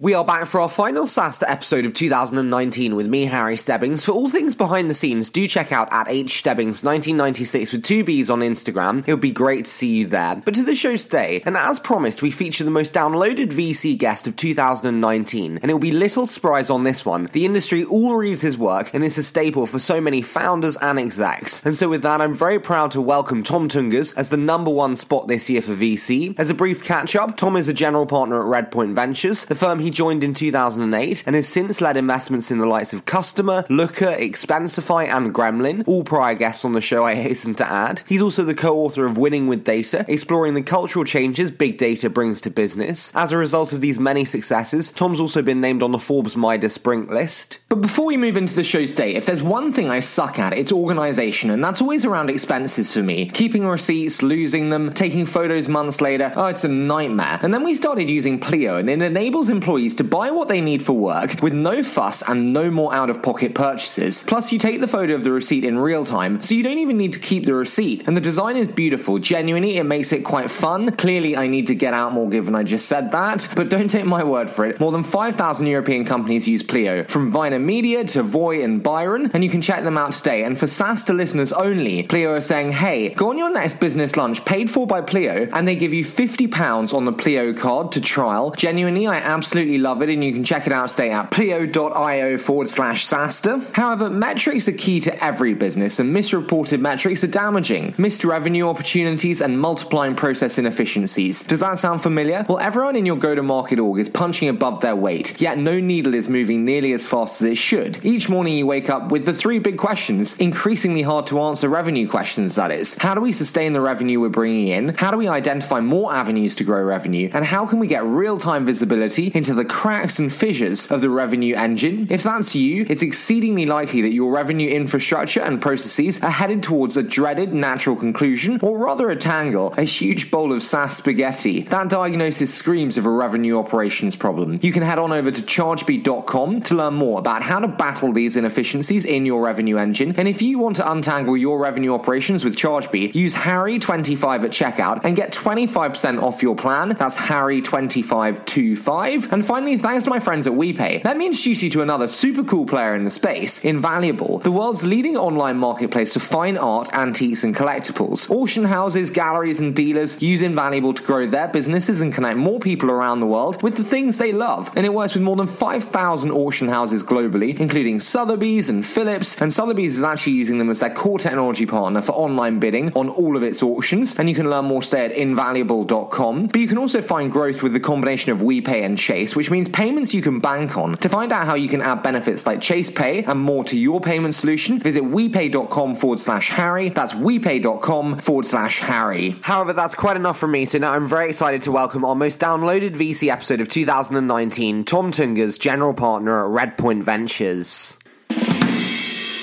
We are back for our final SaaStr episode of 2019 with me, Harry Stebbings. For all things behind the scenes, do check out at hstebbings1996 with two B's on Instagram. It would be great to see you there. But to the show today, and as promised, we feature the most downloaded VC guest of 2019, and it will be little surprise on this one. The industry all reads his work, and it's a staple for so many founders and execs. And so with that, I'm very proud to welcome Tom Tunguz as the number one spot this year for VC. As a brief catch up, Tom is a general partner at Redpoint Ventures, the firm he joined in 2008 and has since led investments in the likes of Kustomer, Looker, Expensify, and Gremlin, all prior guests on the show, I hasten to add. He's also the co author of Winning with Data, exploring the cultural changes big data brings to business. As a result of these many successes, Tom's also been named on the Forbes Midas Brink list. But before we move into the show today, if there's one thing I suck at, it's organization, and that's always around expenses for me. Keeping receipts, losing them, taking photos months later, oh, it's a nightmare. And then we started using Pleo, and it enables employees employees to buy what they need for work with no fuss and no more out of pocket purchases. Plus, you take the photo of the receipt in real time, so you don't even need to keep the receipt. And the design is beautiful. Genuinely, it makes it quite fun. Clearly, I need to get out more given I just said that, but don't take my word for it. More than 5,000 European companies use Pleo, from Viner Media to Voy and Byron, and you can check them out today. And for SaaStr listeners only, Pleo are saying, hey, go on your next business lunch paid for by Pleo, and they give you £50 on the Pleo card to trial. Genuinely, I absolutely absolutely love it, and you can check it out today at pleo.io forward slash SaaStr. However, metrics are key to every business, and misreported metrics are damaging. Missed revenue opportunities and multiplying process inefficiencies. Does that sound familiar? Well, everyone in your go to market org is punching above their weight, yet no needle is moving nearly as fast as it should. Each morning you wake up with the three big questions, increasingly hard to answer revenue questions, that is. How do we sustain the revenue we're bringing in? How do we identify more avenues to grow revenue? And how can we get real time visibility into the cracks and fissures of the revenue engine. If that's you, it's exceedingly likely that your revenue infrastructure and processes are headed towards a dreaded natural conclusion, or rather a tangle, a huge bowl of SaaS spaghetti. That diagnosis screams of a revenue operations problem. You can head on over to chargebee.com to learn more about how to battle these inefficiencies in your revenue engine. And if you want to untangle your revenue operations with Chargebee, use Harry25 at checkout and get 25% off your plan. That's Harry2525. And finally, thanks to my friends at WePay, let me introduce you to another super cool player in the space, Invaluable, the world's leading online marketplace for fine art, antiques, and collectibles. Auction houses, galleries, and dealers use Invaluable to grow their businesses and connect more people around the world with the things they love. And it works with more than 5,000 auction houses globally, including Sotheby's and Phillips. And Sotheby's is actually using them as their core technology partner for online bidding on all of its auctions. And you can learn more today at invaluable.com. But you can also find growth with the combination of WePay and Chase which means payments you can bank on. To find out how you can add benefits like Chase Pay and more to your payment solution, visit wepay.com forward slash Harry. That's wepay.com forward slash Harry. However, that's quite enough from me, so now I'm very excited to welcome our most downloaded VC episode of 2019, Tom Tunguz, general partner at Redpoint Ventures.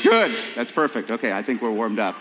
Good. That's perfect. Okay, I think we're warmed up.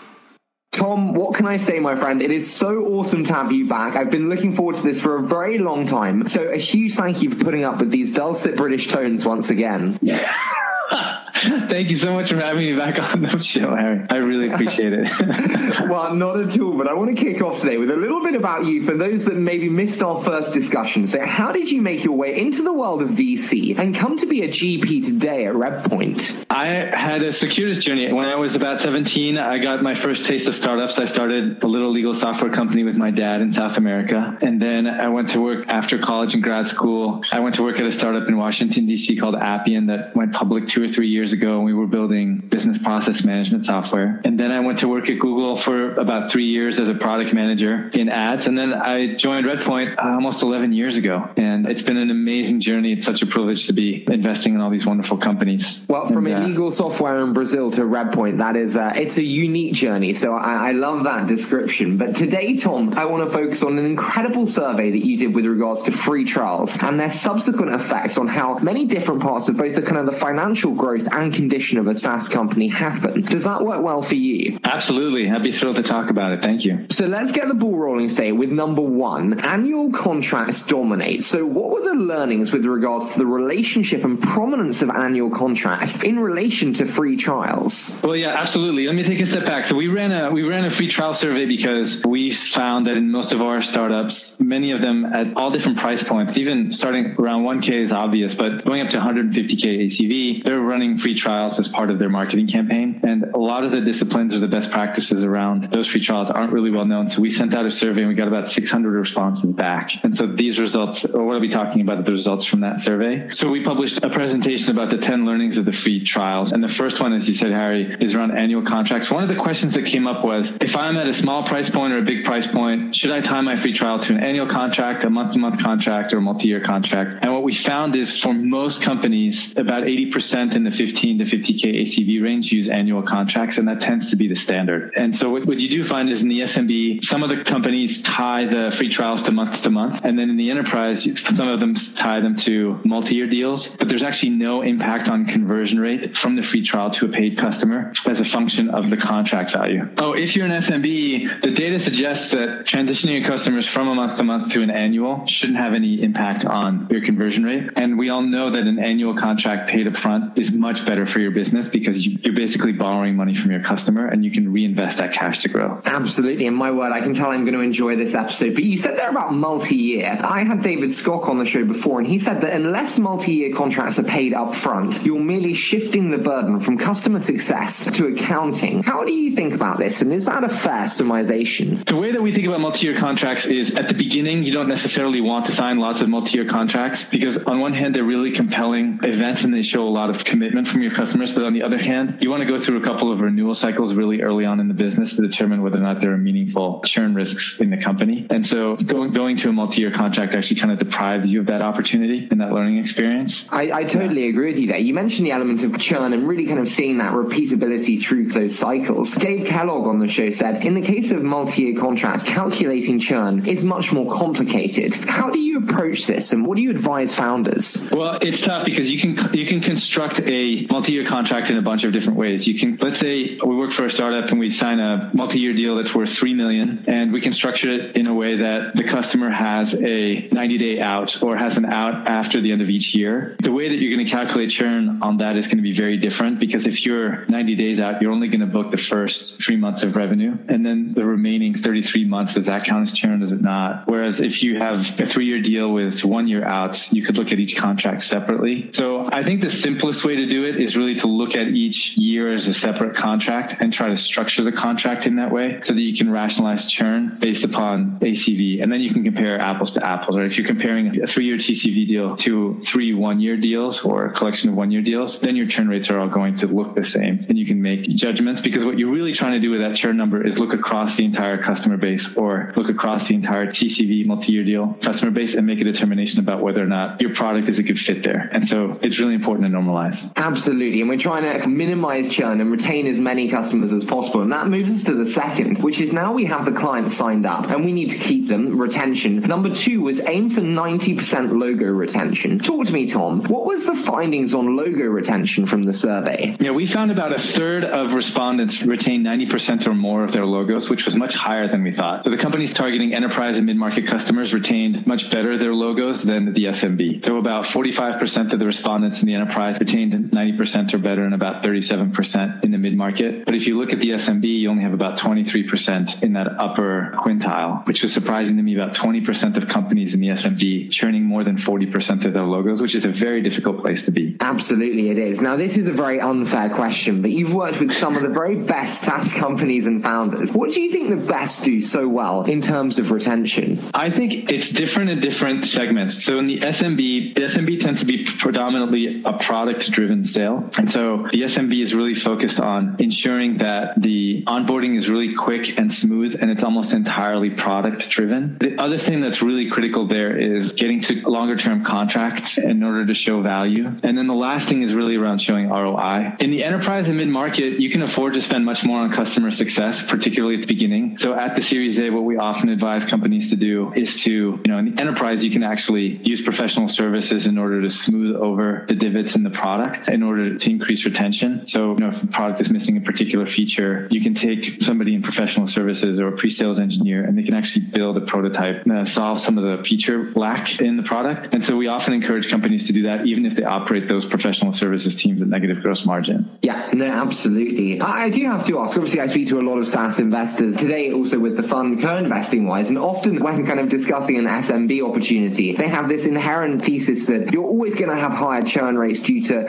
Tom, what can I say, my friend? It is so awesome to have you back. I've been looking forward to this for a very long time. So, a huge thank you for putting up with these dulcet British tones once again. Thank you so much for having me back on the show, Harry. I really appreciate it. well, not at all, but I want to kick off today with a little bit about you for those that maybe missed our first discussion. So, how did you make your way into the world of VC and come to be a GP today at Redpoint? I had a circuitous journey. When I was about 17, I got my first taste of startups. I started a little legal software company with my dad in South America. And then I went to work after college and grad school. I went to work at a startup in Washington, D.C. called Appian that went public two or three years ago. And we were building business process management software. And then I went to work at Google for about three years as a product manager in ads. And then I joined Redpoint almost 11 years ago. And it's been an amazing journey. It's such a privilege to be investing in all these wonderful companies. Well, from and, uh, software in Brazil to Redpoint, that is, uh, it's a unique journey. So I, I love that description. But today, Tom, I want to focus on an incredible survey that you did with regards to free trials and their subsequent effects on how many different parts of both the kind of the financial growth and condition of a SaaS company happen. Does that work well for you? Absolutely. I'd be thrilled to talk about it. Thank you. So let's get the ball rolling today with number one. Annual contracts dominate. So what were the learnings with regards to the relationship and prominence of annual contracts in relation to free trials? Well, yeah, absolutely. Let me take a step back. So we ran a we ran a free trial survey because we found that in most of our startups, many of them at all different price points, even starting around 1K is obvious, but going up to 150K ACV, they're running free trials as part of their marketing campaign. And a lot of the disciplines or the best practices around those free trials aren't really well known. So we sent out a survey and we got about 600 responses back. And so these results, or what I'll be talking about, the results from that survey. So we published a presentation about the 10 learnings of the free trials. And the first one, as you said, Harry, is around annual contracts. One of the questions that came up was, if I'm at a small price point or a big price point, should I tie my free trial to an annual contract, a month to month contract, or a multi year contract? And what we found is for most companies, about 80% in the 15 to 50K ACV range use annual contracts, and that tends to be the standard. And so what, what you do find is in the SMB, some of the companies tie the free trials to month to month. And then in the enterprise, some of them tie them to multi year deals, but there's actually no impact on conversion rate from the free trial to a paid customer as a function of the contract value. Oh, if you're an SMB, the data suggests that transitioning your customers from a month to month to an annual shouldn't have any impact on your conversion rate. And we all know that an annual contract paid up front is much better for your business because you're basically borrowing money from your customer and you can reinvest that cash to grow. Absolutely. And my word, I can tell I'm going to enjoy this episode. But you said there about multi year. I had David Skok on the show before, and he said that unless multi year contracts are paid up front, you're merely shifting the burden from customer success to accounting. How do you think about this? And is that a fair summarization? The way that we think about multi year contracts is at the beginning, you don't necessarily want to sign lots of multi year contracts because, on one hand, they're really compelling events and they show a lot of commitment from your customers. But on the other hand, you want to go through a couple of renewal cycles really early on in the business to determine whether or not there are meaningful churn risks in the company. And so going, going to a multi year contract actually kind of deprives you of that opportunity and that learning experience. I, I totally yeah. agree with you there. You mentioned the element of churn and really kind of seeing that repeatability through those cycles. Dave Kellogg on the show said, in the case of multi year contracts, calculating churn is much more complicated. How do you approach this and what do you advise founders? Well, it's tough because you can you can construct a multi-year contract in a bunch of different ways. You can let's say we work for a startup and we sign a multi-year deal that's worth 3 million and we can structure it in a way that the customer has a 90-day out or has an out after the end of each year. The way that you're going to calculate churn on that is going to be very different because if you're 90 days out, you're only going to book the first 3 months of revenue and then the remaining 33 months does that count as churn does it not? Whereas if you have a 3-year deal with 1 year outs, you could look at each contract separately. So I think the simplest way to do it is really to look at each year as a separate contract and try to structure the contract in that way so that you can rationalize churn based upon ACV. And then you can compare apples to apples. Or if you're comparing a three year TCV deal to three one year deals or a collection of one year deals, then your churn rates are all going to look the same and you can make judgments because what you're really trying to do with that churn number is look across the entire customer base or look across the entire TCV multi year deal customer base and make a determination about whether or not your product is a good fit there. And so it's really important to normalize. Absolutely. And we're trying to minimize churn and retain as many customers as possible. And that moves us to the second, which is now we have the clients signed up and we need to keep them retention. Number two was aim for 90% logo retention. Talk to me, Tom. What was the findings on logo retention from the survey? Yeah, we found about a third of respondents retain 90% or more of their logos, which was much higher than we thought. So the companies targeting enterprise and mid-market customers retained much better their logos than the SMB. So about 45% of the respondents in the enterprise retained 90% or better and about 37% in the mid market. But if you look at the SMB, you only have about 23% in that upper quintile, which was surprising to me. About 20% of companies in the SMB churning more than 40% of their logos, which is a very difficult place to be. Absolutely, it is. Now, this is a very unfair question, but you've worked with some of the very best SaaS companies and founders. What do you think the best do so well in terms of retention? I think it's different in different segments. So in the SMB, the SMB tends to be predominantly a product driven sale. And so the SMB is really focused on ensuring that the onboarding is really quick and smooth and it's almost entirely product driven. The other thing that's really critical there is getting to longer term contracts in order to show value. And then the last thing is really around showing ROI. In the enterprise and mid market, you can afford to spend much more on customer success, particularly at the beginning. So at the Series A, what we often advise companies to do is to, you know, in the enterprise, you can actually use professional services in order to smooth over the divots in the product in order to increase retention. So, you know, if the product is missing a particular feature, you can take somebody in professional services or a pre-sales engineer and they can actually build a prototype, uh, solve some of the feature lack in the product. And so we often encourage companies to do that, even if they operate those professional services teams at negative gross margin. Yeah, no, absolutely. I, I do have to ask, obviously I speak to a lot of SaaS investors today also with the fund co-investing wise, and often when kind of discussing an SMB opportunity, they have this inherent thesis that you're always going to have higher churn rates due to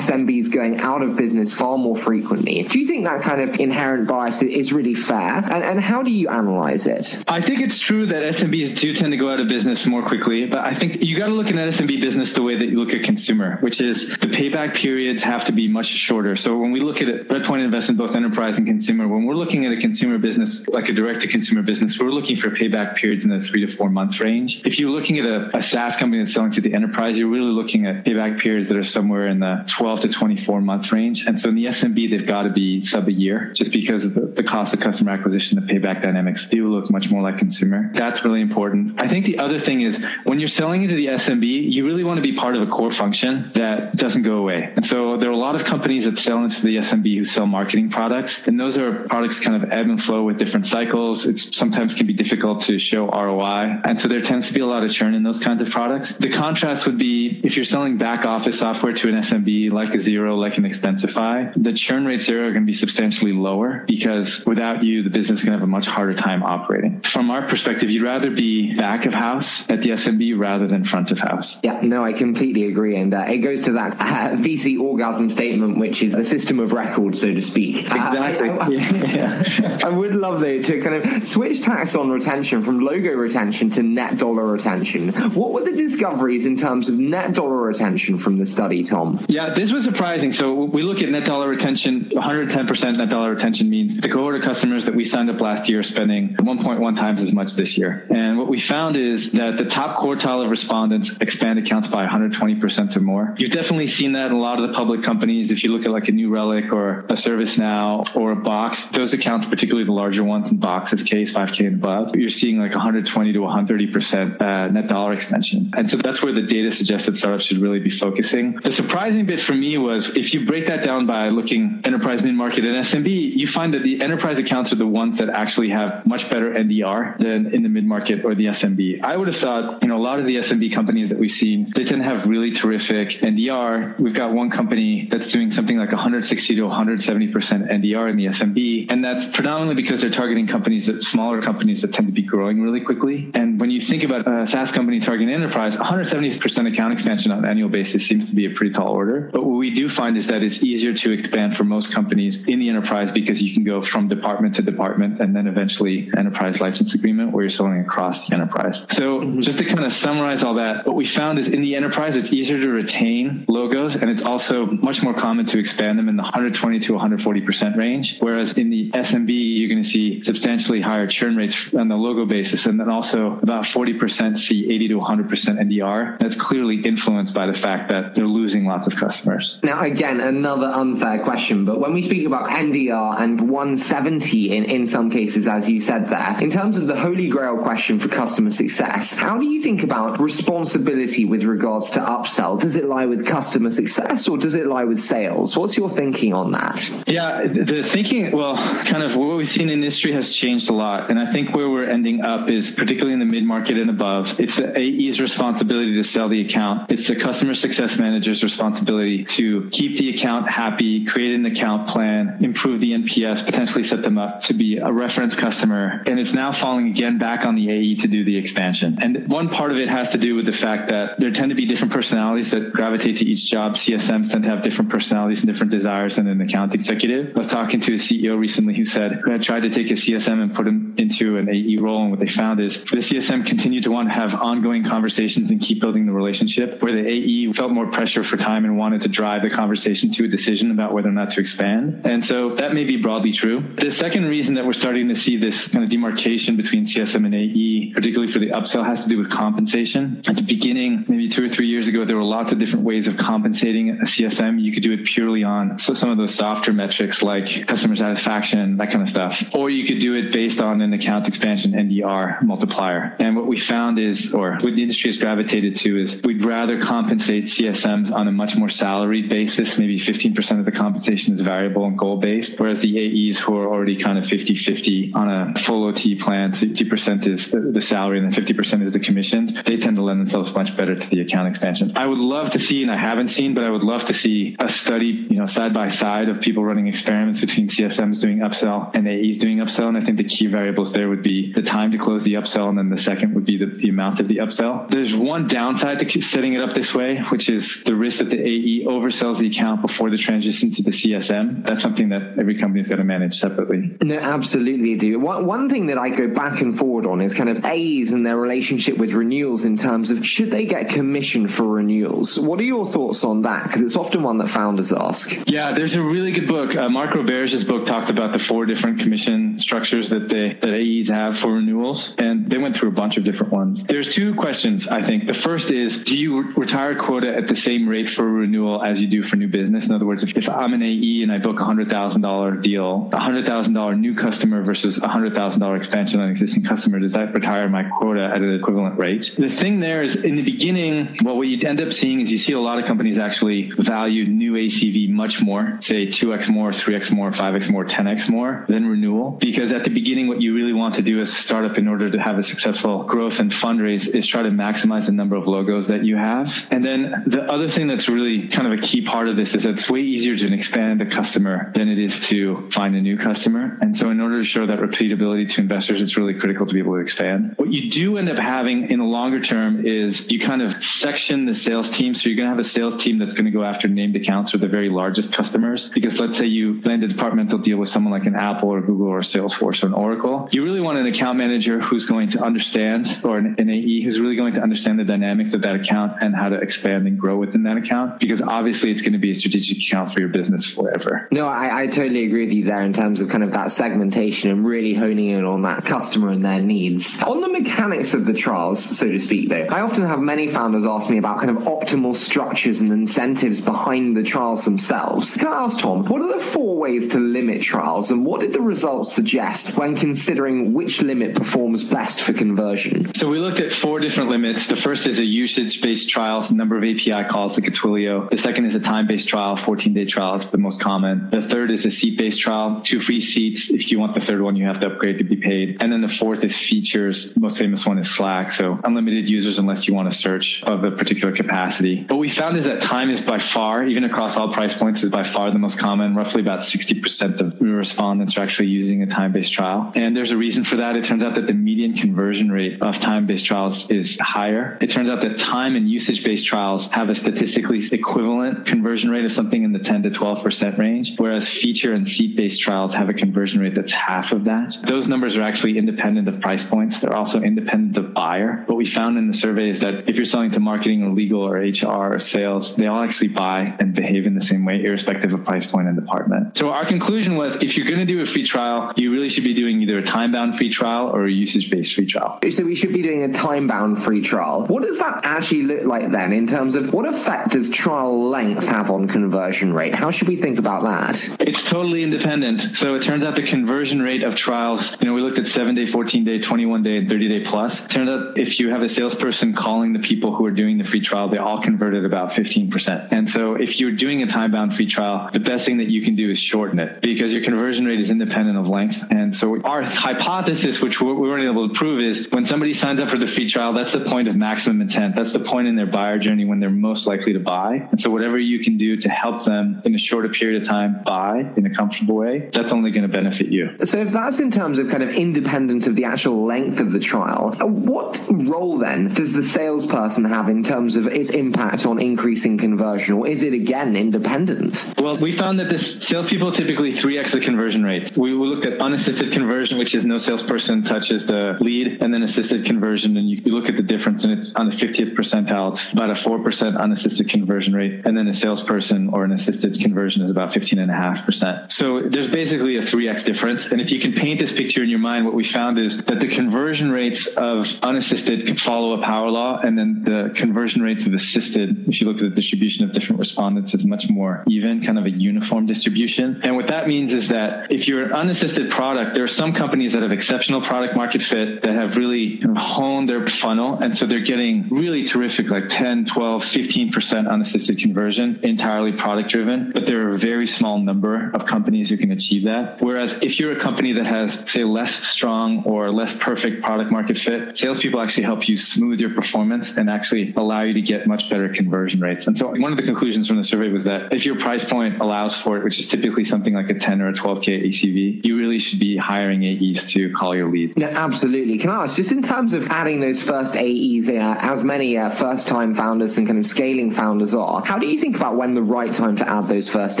SMBs going out of business far more frequently. Do you think that kind of inherent bias is really fair? And, and how do you analyze it? I think it's true that SMBs do tend to go out of business more quickly, but I think you got to look at an SMB business the way that you look at consumer, which is the payback periods have to be much shorter. So when we look at Redpoint invests in both enterprise and consumer. When we're looking at a consumer business, like a direct to consumer business, we're looking for payback periods in the three to four month range. If you're looking at a, a SaaS company that's selling to the enterprise, you're really looking at payback periods that are somewhere in the 12 to 24 month range. And so in the SMB, they've got to be sub a year just because of the, the cost of customer acquisition, the payback dynamics do look much more like consumer. That's really important. I think the other thing is when you're selling into the SMB, you really want to be part of a core function that doesn't go away. And so there are a lot of companies that sell into the SMB who sell marketing products. And those are products kind of ebb and flow with different cycles. It's sometimes can be difficult to show ROI. And so there tends to be a lot of churn in those kinds of products. The contrast would be if you're selling back office software to an SMB like a Xero, like an Expensify, the churn rates zero are going to be substantially lower because without you, the business is going to have a much harder time operating. From our perspective, you'd rather be back of house at the SMB rather than front of house. Yeah, no, I completely agree. And uh, it goes to that uh, VC orgasm statement, which is a system of record, so to speak. Exactly. Uh, I, I, yeah. I would love though to kind of switch tacks on retention from logo retention to net dollar retention. What were the discoveries in terms of net dollar retention from the study, Tom? Yeah, this was surprising. So we look at net dollar retention. 110% net dollar retention means the cohort of customers that we signed up last year are spending 1.1 times as much this year. And what we found is that the top quartile of respondents expand accounts by 120% or more. You've definitely seen that in a lot of the public companies. If you look at like a New Relic or a ServiceNow or a Box, those accounts, particularly the larger ones in Box's case, 5K and above, you're seeing like 120 to 130% uh, net dollar expansion. And so that's where the data suggests that startups should really be focusing. The surprising bit for me was if you break that down by looking enterprise, mid market, and SMB, you find that the enterprise accounts are the ones that actually have much better NDR than in the mid market or the SMB. I would have thought, you know, a lot of the SMB companies that we've seen, they tend to have really terrific NDR. We've got one company that's doing something like 160 to 170% NDR in the SMB. And that's predominantly because they're targeting companies that smaller companies that tend to be growing really quickly. And when you think about a SaaS company targeting enterprise, 170% account expansion on an annual basis seems to be a pretty tall order. But what we do find is that it's easier to expand for most companies in the enterprise because you can go from department to department and then eventually enterprise license agreement where you're selling across the enterprise. So mm-hmm. just to kind of summarize all that, what we found is in the enterprise, it's easier to retain logos and it's also much more common to expand them in the 120 to 140% range. Whereas in the SMB, you're going to see substantially higher churn rates on the logo basis. And then also about 40% see 80 to 100% NDR. That's clearly influenced by the fact that they're losing lots of customers. Now, again, another unfair question, but when we speak about NDR and 170 in, in some cases, as you said there, in terms of the holy grail question for customer success, how do you think about responsibility with regards to upsell? Does it lie with customer success or does it lie with sales? What's your thinking on that? Yeah, the thinking, well, kind of what we've seen in industry has changed a lot. And I think where we're ending up is particularly in the mid market and above, it's the AE's responsibility to sell the account. It's the customer success manager's responsibility to keep the account happy, create an account plan, improve the NPS, potentially set them up to be a reference customer. And it's now falling again back on the AE to do the expansion. And one part of it has to do with the fact that there tend to be different personalities that gravitate to each job. CSMs tend to have different personalities and different desires than an account executive. I was talking to a CEO recently who said, who had tried to take a CSM and put him into an AE role. And what they found is the CSM continued to want to have ongoing conversations and keep building the relationship where the AE felt more pressure for time and wanted to drive the conversation to a decision about whether or not to expand. And so that may be broadly true. The second reason that we're starting to see this kind of demarcation between CSM and AE, particularly for the upsell, has to do with compensation. At the beginning, maybe two or three years ago, there were lots of different ways of compensating a CSM. You could do it purely on so some of those softer metrics like customer satisfaction, that kind of stuff. Or you could do it based on an account expansion NDR multiplier. And what we found is, or what the industry has gravitated to is we'd rather compensate CSMs on a much more salaried basis. Maybe 15% of the compensation is variable and goal based, whereas the AEs who are already kind of 50 50 on a full OT plan, 50% is the, the salary and then 50% is the commissions, they tend to lend themselves much better to the account expansion. I would love to see, and I haven't seen, but I would love to see a study, you know, side by side of people running experiments between CSMs doing upsell and AEs doing upsell. And I think the key variables there would be the time to close the upsell, and then the second would be the, the amount of the upsell. There's one downside to setting it up this way, which is the risk that the AE oversells the account before the transition to the CSM. That's something that every company's got to manage separately. No, absolutely do. One, one thing that I go back and forward on is kind of A's and their relationship with renewals in terms of should they get commission for renewals? What are your thoughts on that? Because it's often one that founders ask. Yeah, there's a really good book. Uh, Mark Roberge's book talks about the four different commission structures that they that AEs have for renewals, and they went through a bunch of different ones. There's two questions I think. The first is, do you re- retire quota at the same rate for renewal as you do for new business? In other words, if, if I'm an AE and I book a hundred thousand dollar deal, a hundred thousand dollar new customer versus a hundred thousand dollar expansion on existing customer, does that retire my quota at an equivalent rate? The thing there is in the beginning, what you end up seeing is you see a lot of companies actually value new ACV much more, say 2x more, 3x more, 5x more, 10x more than renewal. Because at the beginning, what you really want to do as a startup in order to have a successful growth and fundraise is try to maximize the number of logos that you have. And then the other thing that's really kind of a key part of this is that it's way easier to expand a customer than it is to find a new customer. And so in order to show that repeatability to investors, it's really critical to be able to expand. What you do end up having in the longer term is you kind of section the sales team. So you're going to have a sales team that's going to go after named accounts or the very largest customers. Because let's say you land a departmental deal with someone like an Apple or Google or Salesforce or an Oracle. You really want an account manager who's going to understand or an, an AE who's really going to understand the dynamics of that account and how to expand and grow within that account. Because obviously it's going to be a strategic account for your business forever. No, I, I totally agree with you there in terms of kind of that segmentation and really honing in on that customer and their needs. On the mechanics of the trials, so to speak, though, I often have many founders ask me about kind of optimal structures and incentives behind the trials themselves. Can I ask Tom, what are the four ways to limit trials and what did the results suggest when considering which limit performs best for conversion? So we looked at four different limits. The first is a usage-based trial, number of API calls like Twilio. The second is a time-based trial, 14-day trial is the most common. The third is a seat-based trial, two free seats. If you want the third one, you have to upgrade to be paid. And then the fourth is features. Most famous one is Slack. So unlimited users unless you want to search of a particular capacity. What we found is that time is by far, even across all price points, is by far the most common. Roughly about 60% of respondents are actually using a time-based trial. And there's a reason for that. It turns out that the median conversion rate of time-based trials is higher. It turns out that time and usage-based trials have a statistically equivalent conversion rate of something in the 10 to 12% range, whereas feature and seat-based trials have a conversion rate that's half of that. Those numbers are actually independent of price points. They're also independent of buyer. What we found in the survey is that if you're selling to marketing or legal or HR or sales, they all actually buy and behave in the same way, irrespective of price point and department. So our conclusion was if you're going to do a free trial, you really should be doing either a time bound free trial or a usage based free trial. So we should be doing a time bound free trial. What does that actually look like then in terms of what effect does trial length have on conversion rate? How should we think about that? It's totally independent. So it turns out the conversion rate of trials, you know, we looked at seven day, 14 day, 21 day, and 30 day plus. It Turns out if you have a salesperson calling the people who are doing the free trial, they all converted about 15%. And so if you're doing a time bound free trial, the best thing that you can do is shorten it because your conversion rate is independent of length. And so our hypothesis, which we weren't able to prove is when somebody signs up for the free trial, that's the point of maximum intent. That's the point in their buyer journey when they're most likely to buy. And so whatever you can do to help them in a shorter period of time buy in a comfortable way, that's only going to benefit you. So if that's in terms of kind of independent of the actual length of the trial, what role then does the salesperson have in terms of its impact on increasing conversion, or is it again independent? Well, we found that the salespeople typically 3x the conversion rates. We, we looked at unassisted conversion, which is no salesperson touches the lead, and then assisted conversion. And you, you look at the difference, and it's on the 50th percentile. It's about a 4% unassisted conversion rate. And then a salesperson or an assisted conversion is about 15.5%. So there's basically a 3x difference. And if you can paint this picture in your mind, what we found is that the conversion rates of unassisted follow a power law, and then the conversion rates of assisted, if you look at the distribution of different respondents, is much more even, kind of a uniform distribution. And what that means is that if you're an unassisted product, there are some companies that have exceptional product market fit that have really honed their funnel. And so they're getting really terrific, like 10, 12, 15% unassisted conversion, entirely product driven. But there are a very small number of companies who can achieve that. Whereas if you're a company that has, say, less strong or less perfect product market fit, salespeople actually help you smooth your performance and actually allow you to get much better conversion rates. And so one of the conclusions from the survey was that if your price point allows for it, which is typically something like a 10 or a 12K ACV, you really should be hiring AEs to call your leads. Yeah, absolutely. Can I ask, just in terms of adding those first AEs, uh, as many uh, first time founders and kind of scaling founders are, how do you think about when the right time to add those first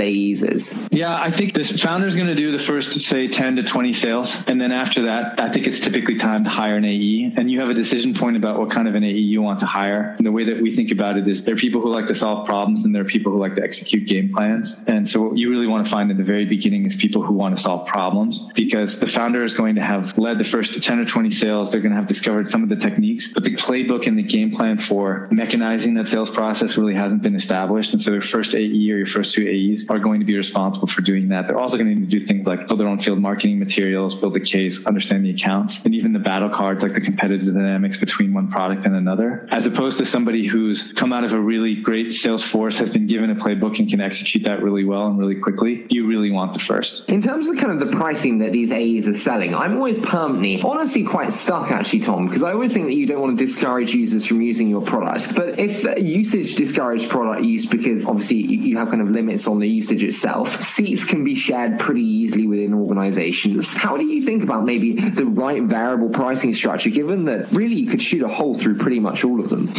AEs is? Yeah, I think this founder is going to do the first, say, 10 to 20 sales. And then after that, I think it's typically time to hire an AE. And you have a decision point about what kind of an AE you want to hire. And the way that we think about it is there are people who like to solve problems and there are people who like to execute game plans. And so what you really want to find in the very beginning is people who want to solve problems because the founder is going to have led the first 10 or 20 sales. They're going to have discovered some of the techniques, but the playbook and the game plan for mechanizing that sales process really hasn't been established. And so your first AE or your first two AEs are going to be responsible for doing that. They're also going to need to do things like build their own field marketing materials, build the case, understand the accounts, and even the battle cards, like the competitive dynamics between one product and another, as opposed to somebody who's come out of a really great sales force, has been given a playbook and can execute that really well and really quickly. You really want the first. In terms of kind of the pricing that these AEs are selling, I'm always permanently, honestly, quite stuck actually, Tom, because I always think that you don't want to discourage users from using your product. But if usage discouraged product use because obviously you have kind of limits on the usage itself, seats can be shared pretty easily within organizations. How do you think about maybe the right variable pricing structure, given that really you could shoot a hole through pretty much all of them?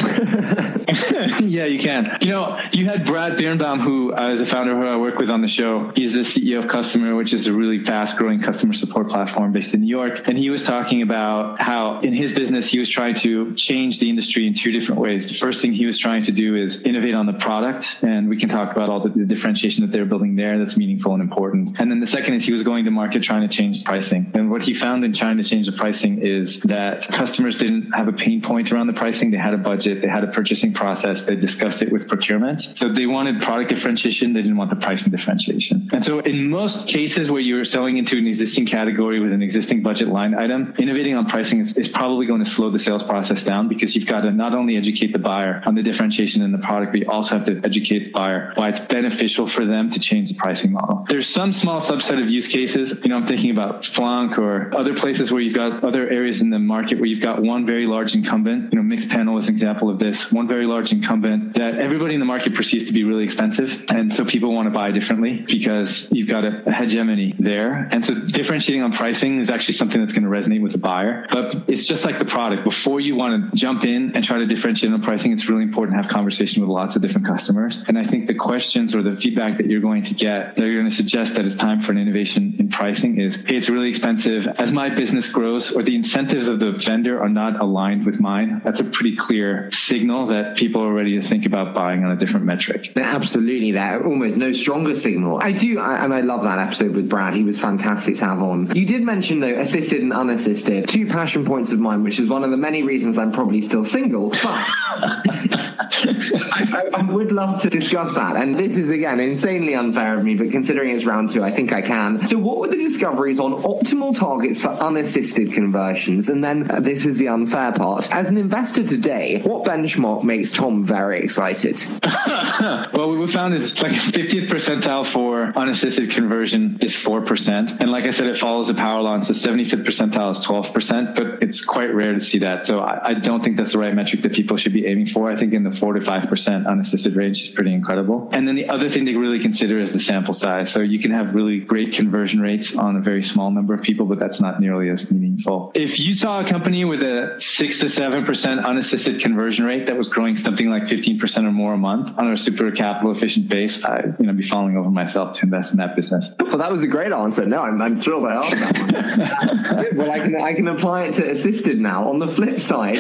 yeah, you can. You know, you had Brad Birnbaum, who uh, is a founder who I work with on the show. He's the CEO of Kustomer, which is a really fast growing customer support platform based in New York. And he was talking about how in his business, he was trying to change the industry in two different ways. The first thing he was trying to do is innovate on the product. And we can talk about all the, the differentiation that they're building there that's meaningful and important. And then the second is he was going to market trying to change pricing. And what he found in trying to change the pricing is that customers didn't have a pain point around the pricing. They had a budget, they had a purchasing process, they discussed it with procurement. So they wanted product differentiation, they didn't want the pricing differentiation. And so in most cases where you're selling into an existing category with an existing budget line item, innovating on pricing is, is probably going to slow the sales process down because you've got to not only educate the buyer on the differentiation in the product, we also have to educate the buyer why it's beneficial for them to change the pricing model. There's some small subset of use cases. You know, I'm thinking about Splunk or other places where you've got other areas in the market where you've got one very large incumbent. You know, Mixpanel is an example of this. One very large incumbent that everybody in the market perceives to be really expensive. And so people want to buy differently because you've got a, a hegemony there. And so differentiating on pricing is actually something that's going to resonate with the buyer. But it's just like the product. Before you want to jump in and try to differentiate on pricing, it's really important to have conversation with lots of different customers. And I think the questions or the feedback that you're going to get that you're going to suggest that it's time for an innovation in pricing is, hey, it's really expensive. As my business grows or the incentives of the vendor are not aligned with mine, that's a pretty clear signal that people are ready to think about buying on a different metric. Absolutely, there almost no stronger signal. I do, and I love that episode with Brad. He was fantastic to have on. You did mention though assisted and unassisted, two passion points of mine, which is one of the many reasons I'm probably still single. But I, I, would love to discuss that. And this is again insanely unfair of me, but considering it's round two, I think I can. So, what were the discoveries on optimal targets for unassisted conversions? And then uh, this is the unfair part. As an investor today, what benchmark makes Tom very excited? well, what we found is like 50th percentile for unassisted conversion is 4%. And like I said, it follows a power law. So 75th percentile is 12%, but it's quite rare to see that. So I, I don't think that's the right metric that people should be aiming for. I think in the 4 to 5% unassisted range is pretty incredible. And then the other thing to really consider is the sample size. So you can have really great conversion rates on a very small number of people, but that's not nearly as meaningful. If you saw a company with a six to seven percent unassisted conversion rate that was growing something like 15% or more a month on a super capital efficient base, I'd you know, be falling over myself to invest in that business. Well, that was a great answer. No, I'm, I'm thrilled I asked that. one. well, I can, I can apply it to assisted now. On the flip side,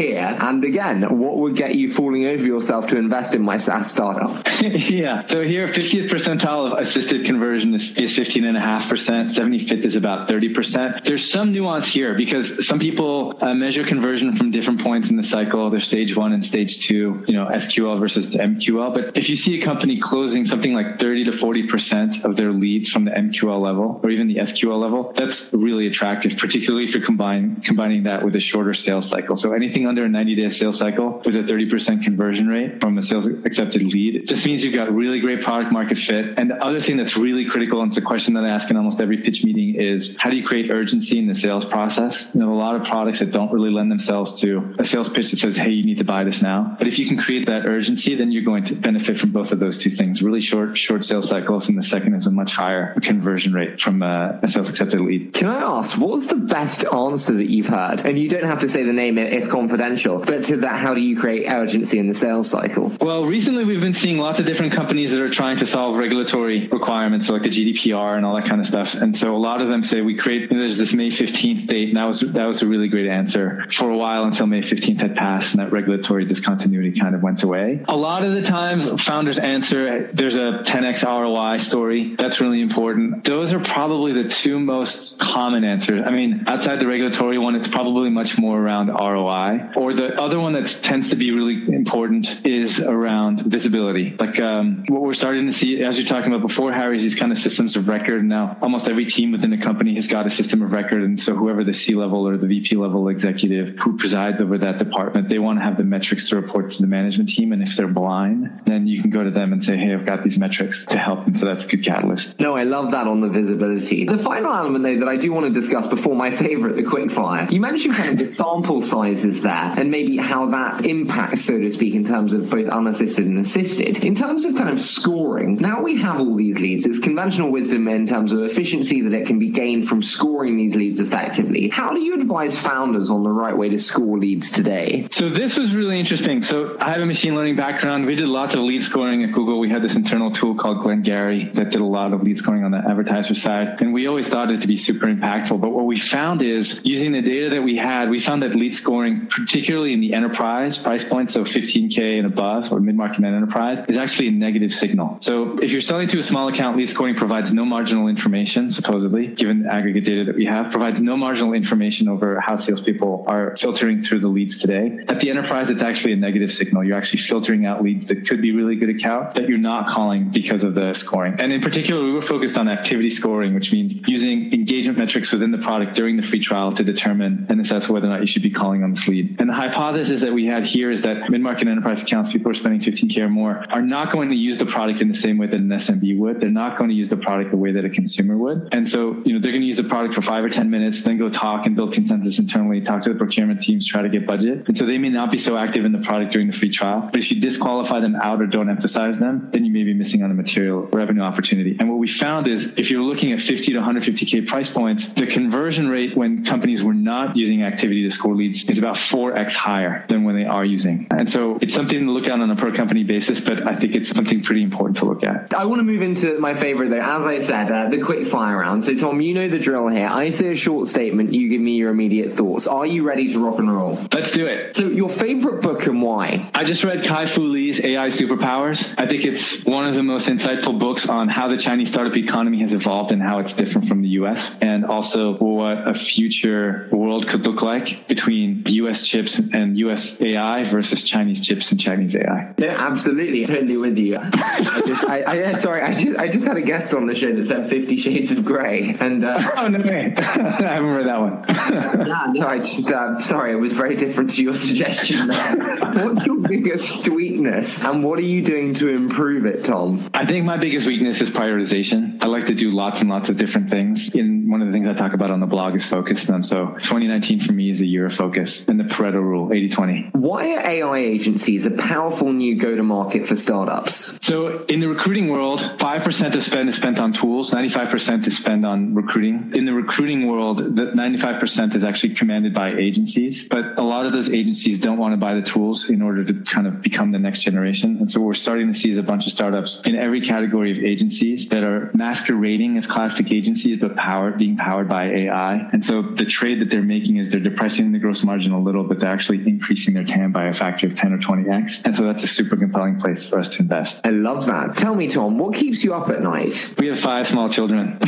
here, and again, what would get you falling over yourself to invest in my SaaS startup? yeah. So here, 50th percentile of assisted conversion is, is 15.5%. 75th is about 30%. There's some nuance here because some people uh, measure conversion from different points in the cycle. There's stage one and stage two, you know, SQL versus MQL. But if you see a company closing something like 30 to 40% of their leads from the MQL level or even the SQL level, that's really attractive, particularly if you're combine, combining that with a shorter sales cycle. So anything under a 90 day sales cycle with a 30% conversion rate from a sales accepted lead just means you've got really great product market fit. And the other thing that's really critical, and it's a question that I ask in almost every pitch meeting is how do you create urgency in the sales process? You know, a lot of products that don't really lend themselves to a sales pitch that says, Hey, you need to buy this now. But if you can create that urgency, then you're going to benefit from both of those two things. Really short, short sales cycles. And the second is a much higher conversion rate from a, a sales accepted lead. Can I ask, what's the best answer that you've heard? And you don't have to say the name if confidential, but to that, how do you create urgency in the sales cycle? Well, recently we've been seeing lots of different companies that are trying to solve regulatory requirements, so like the GDPR and all that kind of stuff. And so a lot of them say we create, there's this May 15th date, and that was, that was a really great answer for a while until May 15th had passed and that regulatory discontinuity kind of went away. A lot of the times founders answer, there's a 10x ROI story. That's really important. Those are probably the two most common answers. I mean, outside the regulatory one, it's probably much more around ROI. Or the other one that tends to be really important is around visibility. Like um, what we're starting to see, as you're talking about before, Harry, is these kind of systems of record. Now, almost every team within a company has got a system of record. And so whoever the C level or the VP level executive who presides over that department, they want to have the metrics to report to the management team. And if they're blind, then you can go to them and say, Hey, I've got these metrics to help. And so that's a good catalyst. No, I love that on the visibility. The final element though that I do want to discuss before my favorite, the quickfire. You mentioned kind of the sample sizes there and maybe how that impacts, so to speak, in terms of both unassisted and assisted. In terms of kind of scoring, now we have all these leads. It's conventional wisdom in terms of efficiency that it can be gained from scoring these leads effectively. How do you advise founders on the right way to score leads today? So this was really interesting. So I have a machine learning background. We did lots of lead scoring at Google. We had this internal tool called Glengarry that did a lot of lead scoring on the advertiser side. And we always thought it to be super impactful. But what we found is using the data that we had, we found that lead scoring, particularly in the enterprise price point, so 15K and above or mid-market and enterprise, is actually a negative signal. So if you're selling to a small account, lead scoring provides no marginal information, supposedly, given the aggregate data that we have, provides no marginal information over how salespeople are filtering through the leads today. At the enterprise, it's actually a negative signal. You're actually filtering out leads that could be really good accounts that you're not calling because of the scoring. And in particular, we were focused on activity scoring, which means using engagement metrics within the product during the free trial to determine and assess whether or not you should be calling on this lead. And the hypothesis that we had here is that mid-market enterprise accounts, people are spending 15K or more, are not going to use the product in the same way that an SMB would. They're not going to use the product the way that a consumer would. And so, you know, they're going to use the product for five or 10 minutes, then go talk and build consensus internally, talk to the procurement teams, try to get budget. And so they may not be so active in the product during the free trial. But if you disqualify them out or don't emphasize them, then you may be missing on a material revenue opportunity. And what we found is if you're looking at 50 to 150K price points, the conversion rate when companies were not using activity to score leads is about 4x higher than when they are using. And so it's something to look at on a per company basis, but I think it's something pretty important to look at. I want to move into my favorite though. As I said, uh, the quick fire round. So Tom, you know the drill here. I say a short statement, you give me your immediate thoughts. Are you ready to rock and roll? Let's do it. So your favorite book and why? I just read Kai Fu Lee's AI Superpowers. I think it's one of the most insightful books on how the Chinese startup economy has evolved and how it's different from the US and also what a future world could look like between US chips and US AI versus Chinese chips and Chinese AI. Yeah, absolutely. Totally with you. I just, I, I, sorry, I just, I just had a guest on the show that said Fifty Shades of Grey. And, uh, oh, no way. I haven't that one. yeah, no, I just, uh, sorry, it was very different to your suggestion there. What's your biggest weakness and what are you doing to improve it, Tom? I think my biggest weakness is prioritization. I like to do lots and lots of different things. In one of the things I talk about on the blog is focus them. So 2019 for me is a year of focus and the Pareto rule, 80 20. Why are AI agencies a powerful new go to market for startups? So in the recruiting world, 5% of spend is spent on tools, 95% is spent on recruiting. In the recruiting world, the 95% is actually commanded by agencies, but a lot of those agencies don't want to buy the tools in order to kind of become the next generation. And so what we're starting to see is a bunch of startups in every category of agencies that are masquerading as classic agencies, but powered, being powered by AI. And so the trade that they're making is they're depressing the gross margin a little, but they're actually increasing their TAM by a factor of 10 or 20x. And so that's a super compelling place for us to invest. I love that. Tell me, Tom, what keeps you up at night? We have five small children.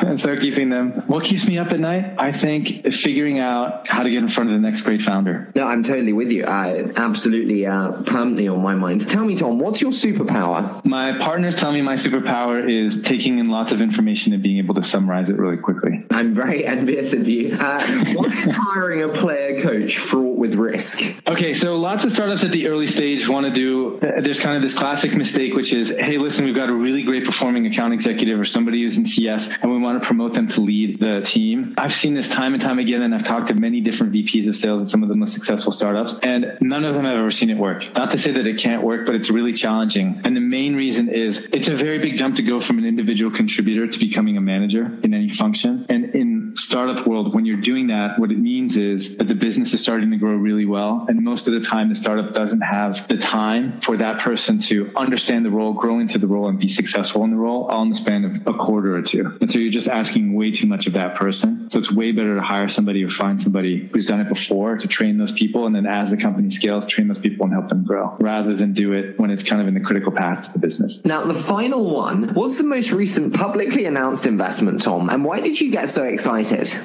and so keeping them. What keeps me up at night? I think figuring out how to get in front of the next great founder. No, I'm totally with you. I absolutely, uh, permanently on my mind. Tell me, Tom, what's your superpower? My partners tell me my superpower is taking in lots of information and being able to summarize it really quickly. I'm very envious of you. Uh, why is hiring a player coach fraught with risk? Okay, so lots of startups at the early stage want to do, there's kind of this classic mistake, which is, hey, listen, we've got a really great performing account executive or somebody who's in CS, and we want to promote them to lead the team. I've seen this time and time again, and I've talked to many different VPs of sales at some of the most successful startups, and none of them have ever seen it work. Not to say that it can't work, but it's really challenging. And the main reason is it's a very big jump to go from an individual contributor to becoming a manager in any function. And in startup world, when you're doing that, what it means is that the business is starting to grow really well. And most of the time, the startup doesn't have the time for that person to understand the role, grow into the role, and be successful in the role all in the span of a quarter or two. And so you're just asking way too much of that person. So it's way better to hire somebody or find somebody who's done it before to train those people. And then as the company scales, train those people and help them grow rather than do it when it's kind of in the critical path to the business. Now, the final one what's the most recent publicly announced investment, Tom? And why did you get so excited?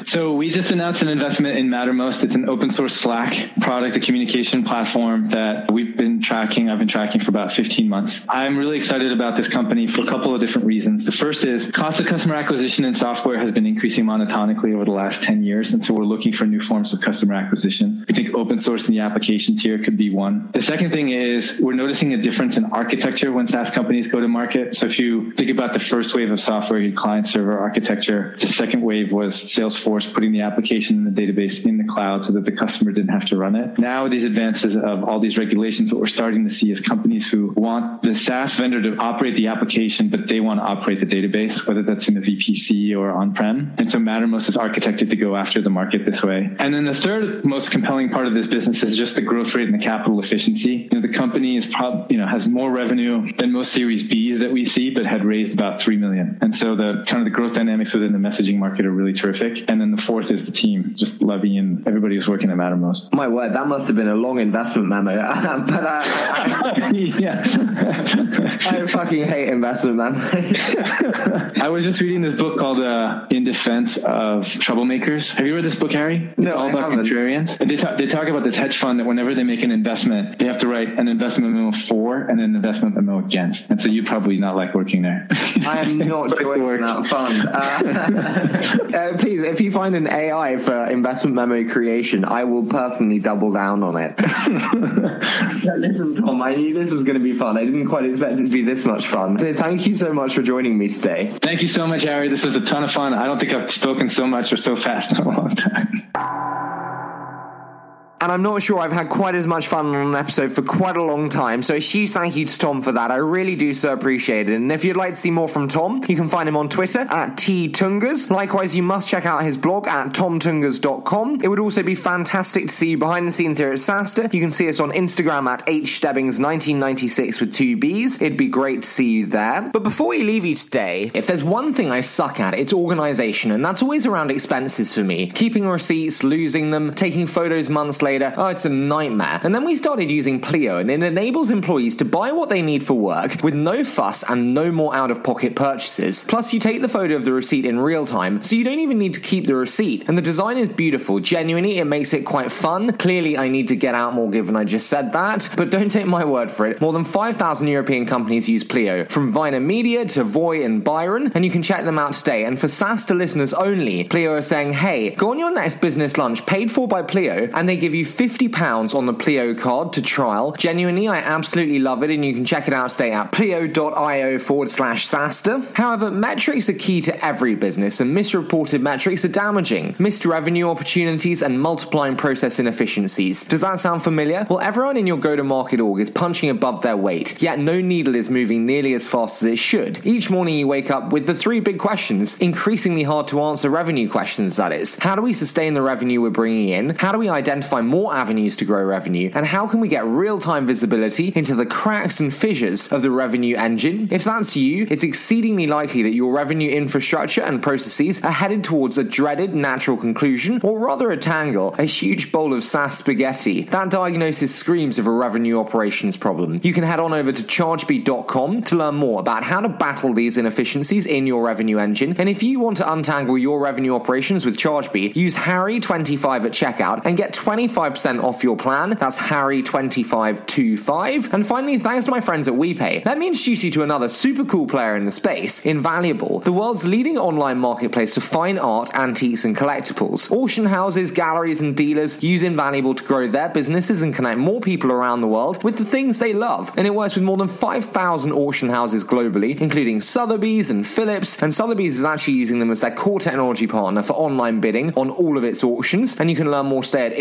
So we just announced an investment in Mattermost. It's an open source Slack product, a communication platform that we've been tracking. I've been tracking for about 15 months. I'm really excited about this company for a couple of different reasons. The first is cost of customer acquisition in software has been increasing monotonically over the last 10 years. And so we're looking for new forms of customer acquisition. We think open source in the application tier could be one. The second thing is we're noticing a difference in architecture when SaaS companies go to market. So if you think about the first wave of software, you client server architecture. The second wave was Salesforce putting the application in the database in the cloud so that the customer didn't have to run it. Now with these advances of all these regulations, what we're starting to see is companies who want the SaaS vendor to operate the application, but they want to operate the database, whether that's in the VPC or on-prem. And so Mattermost is architected to go after the market this way. And then the third most compelling part of this business is just the growth rate and the capital efficiency. You know, the company is prob- you know, has more revenue than most series Bs that we see, but had raised about 3 million. And so the kind of the growth dynamics within the messaging market are really terrific. And then the fourth is the team, just Levy and everybody who's working at Mattermost. My word, that must have been a long investment memo. but uh, I, yeah. I fucking hate investment memos. I was just reading this book called uh, In Defense of Troublemakers. Have you read this book, Harry? It's No, all I about contrarians. And They talk, they talk about this hedge fund that whenever they make an investment, they have to write an investment memo for and an investment memo against. And so you'd probably not like working there. I am not joining that fund. Uh, uh, please, if you find an AI for investment memo creation, I will personally double down on it. Listen, Tom, I knew this was going to be fun. I didn't quite expect it to be this much fun. So thank you so much for joining me today. Thank you so much, Harry. This was a ton of fun. I don't think I've spoken so much or so fast in a long time. And I'm not sure I've had quite as much fun on an episode for quite a long time, so a huge thank you to Tom for that. I really do so appreciate it. And if you'd like to see more from Tom, you can find him on Twitter at ttunguz. Likewise, you must check out his blog at tomtunguz.com. It would also be fantastic to see you behind the scenes here at SaaStr. You can see us on Instagram at hstebbings1996 with two Bs. It'd be great to see you there. But before we leave you today, if there's one thing I suck at, it's organization, and that's always around expenses for me. Keeping receipts, losing them, taking photos months later, oh, it's a nightmare. And then we started using Pleo, and it enables employees to buy what they need for work with no fuss and no more out of pocket purchases. Plus, you take the photo of the receipt in real time, so you don't even need to keep the receipt. And the design is beautiful. Genuinely, it makes it quite fun. Clearly, I need to get out more given I just said that, but don't take my word for it. More than 5,000 European companies use Pleo, from Viner Media to Voy and Byron, and you can check them out today. And for SaaStr listeners only, Pleo are saying, hey, go on your next business lunch paid for by Pleo, and they give you you £50 on the Pleo card to trial. Genuinely, I absolutely love it, and you can check it out today at pleo.io forward slash SaaStr. However, metrics are key to every business, and misreported metrics are damaging. Missed revenue opportunities and multiplying process inefficiencies. Does that sound familiar? Well, everyone in your go to market org is punching above their weight, yet no needle is moving nearly as fast as it should. Each morning you wake up with the three big questions, increasingly hard to answer revenue questions, that is. How do we sustain the revenue we're bringing in? How do we identify more avenues to grow revenue? And how can we get real time visibility into the cracks and fissures of the revenue engine? If that's you, it's exceedingly likely that your revenue infrastructure and processes are headed towards a dreaded natural conclusion, or rather a tangle, a huge bowl of SaaS spaghetti. That diagnosis screams of a revenue operations problem. You can head on over to chargebee.com to learn more about how to battle these inefficiencies in your revenue engine. And if you want to untangle your revenue operations with Chargebee, use Harry25 at checkout and get 25% off your plan. That's Harry2525. And finally, thanks to my friends at WePay. Let me introduce you to another super cool player in the space, Invaluable, the world's leading online marketplace for fine art, antiques, and collectibles. Auction houses, galleries, and dealers use Invaluable to grow their businesses and connect more people around the world with the things they love. And it works with more than 5,000 auction houses globally, including Sotheby's and Phillips. And Sotheby's is actually using them as their core technology partner for online bidding on all of its auctions. And you can learn more today at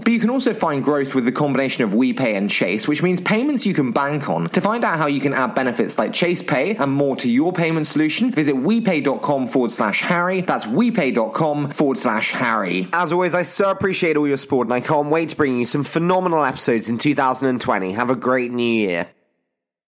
But you can also find growth with the combination of WePay and Chase, which means payments you can bank on. To find out how you can add benefits like Chase Pay and more to your payment solution, visit wepay.com forward slash Harry. That's wepay.com forward slash Harry. As always, I so appreciate all your support and I can't wait to bring you some phenomenal episodes in 2020. Have a great new year.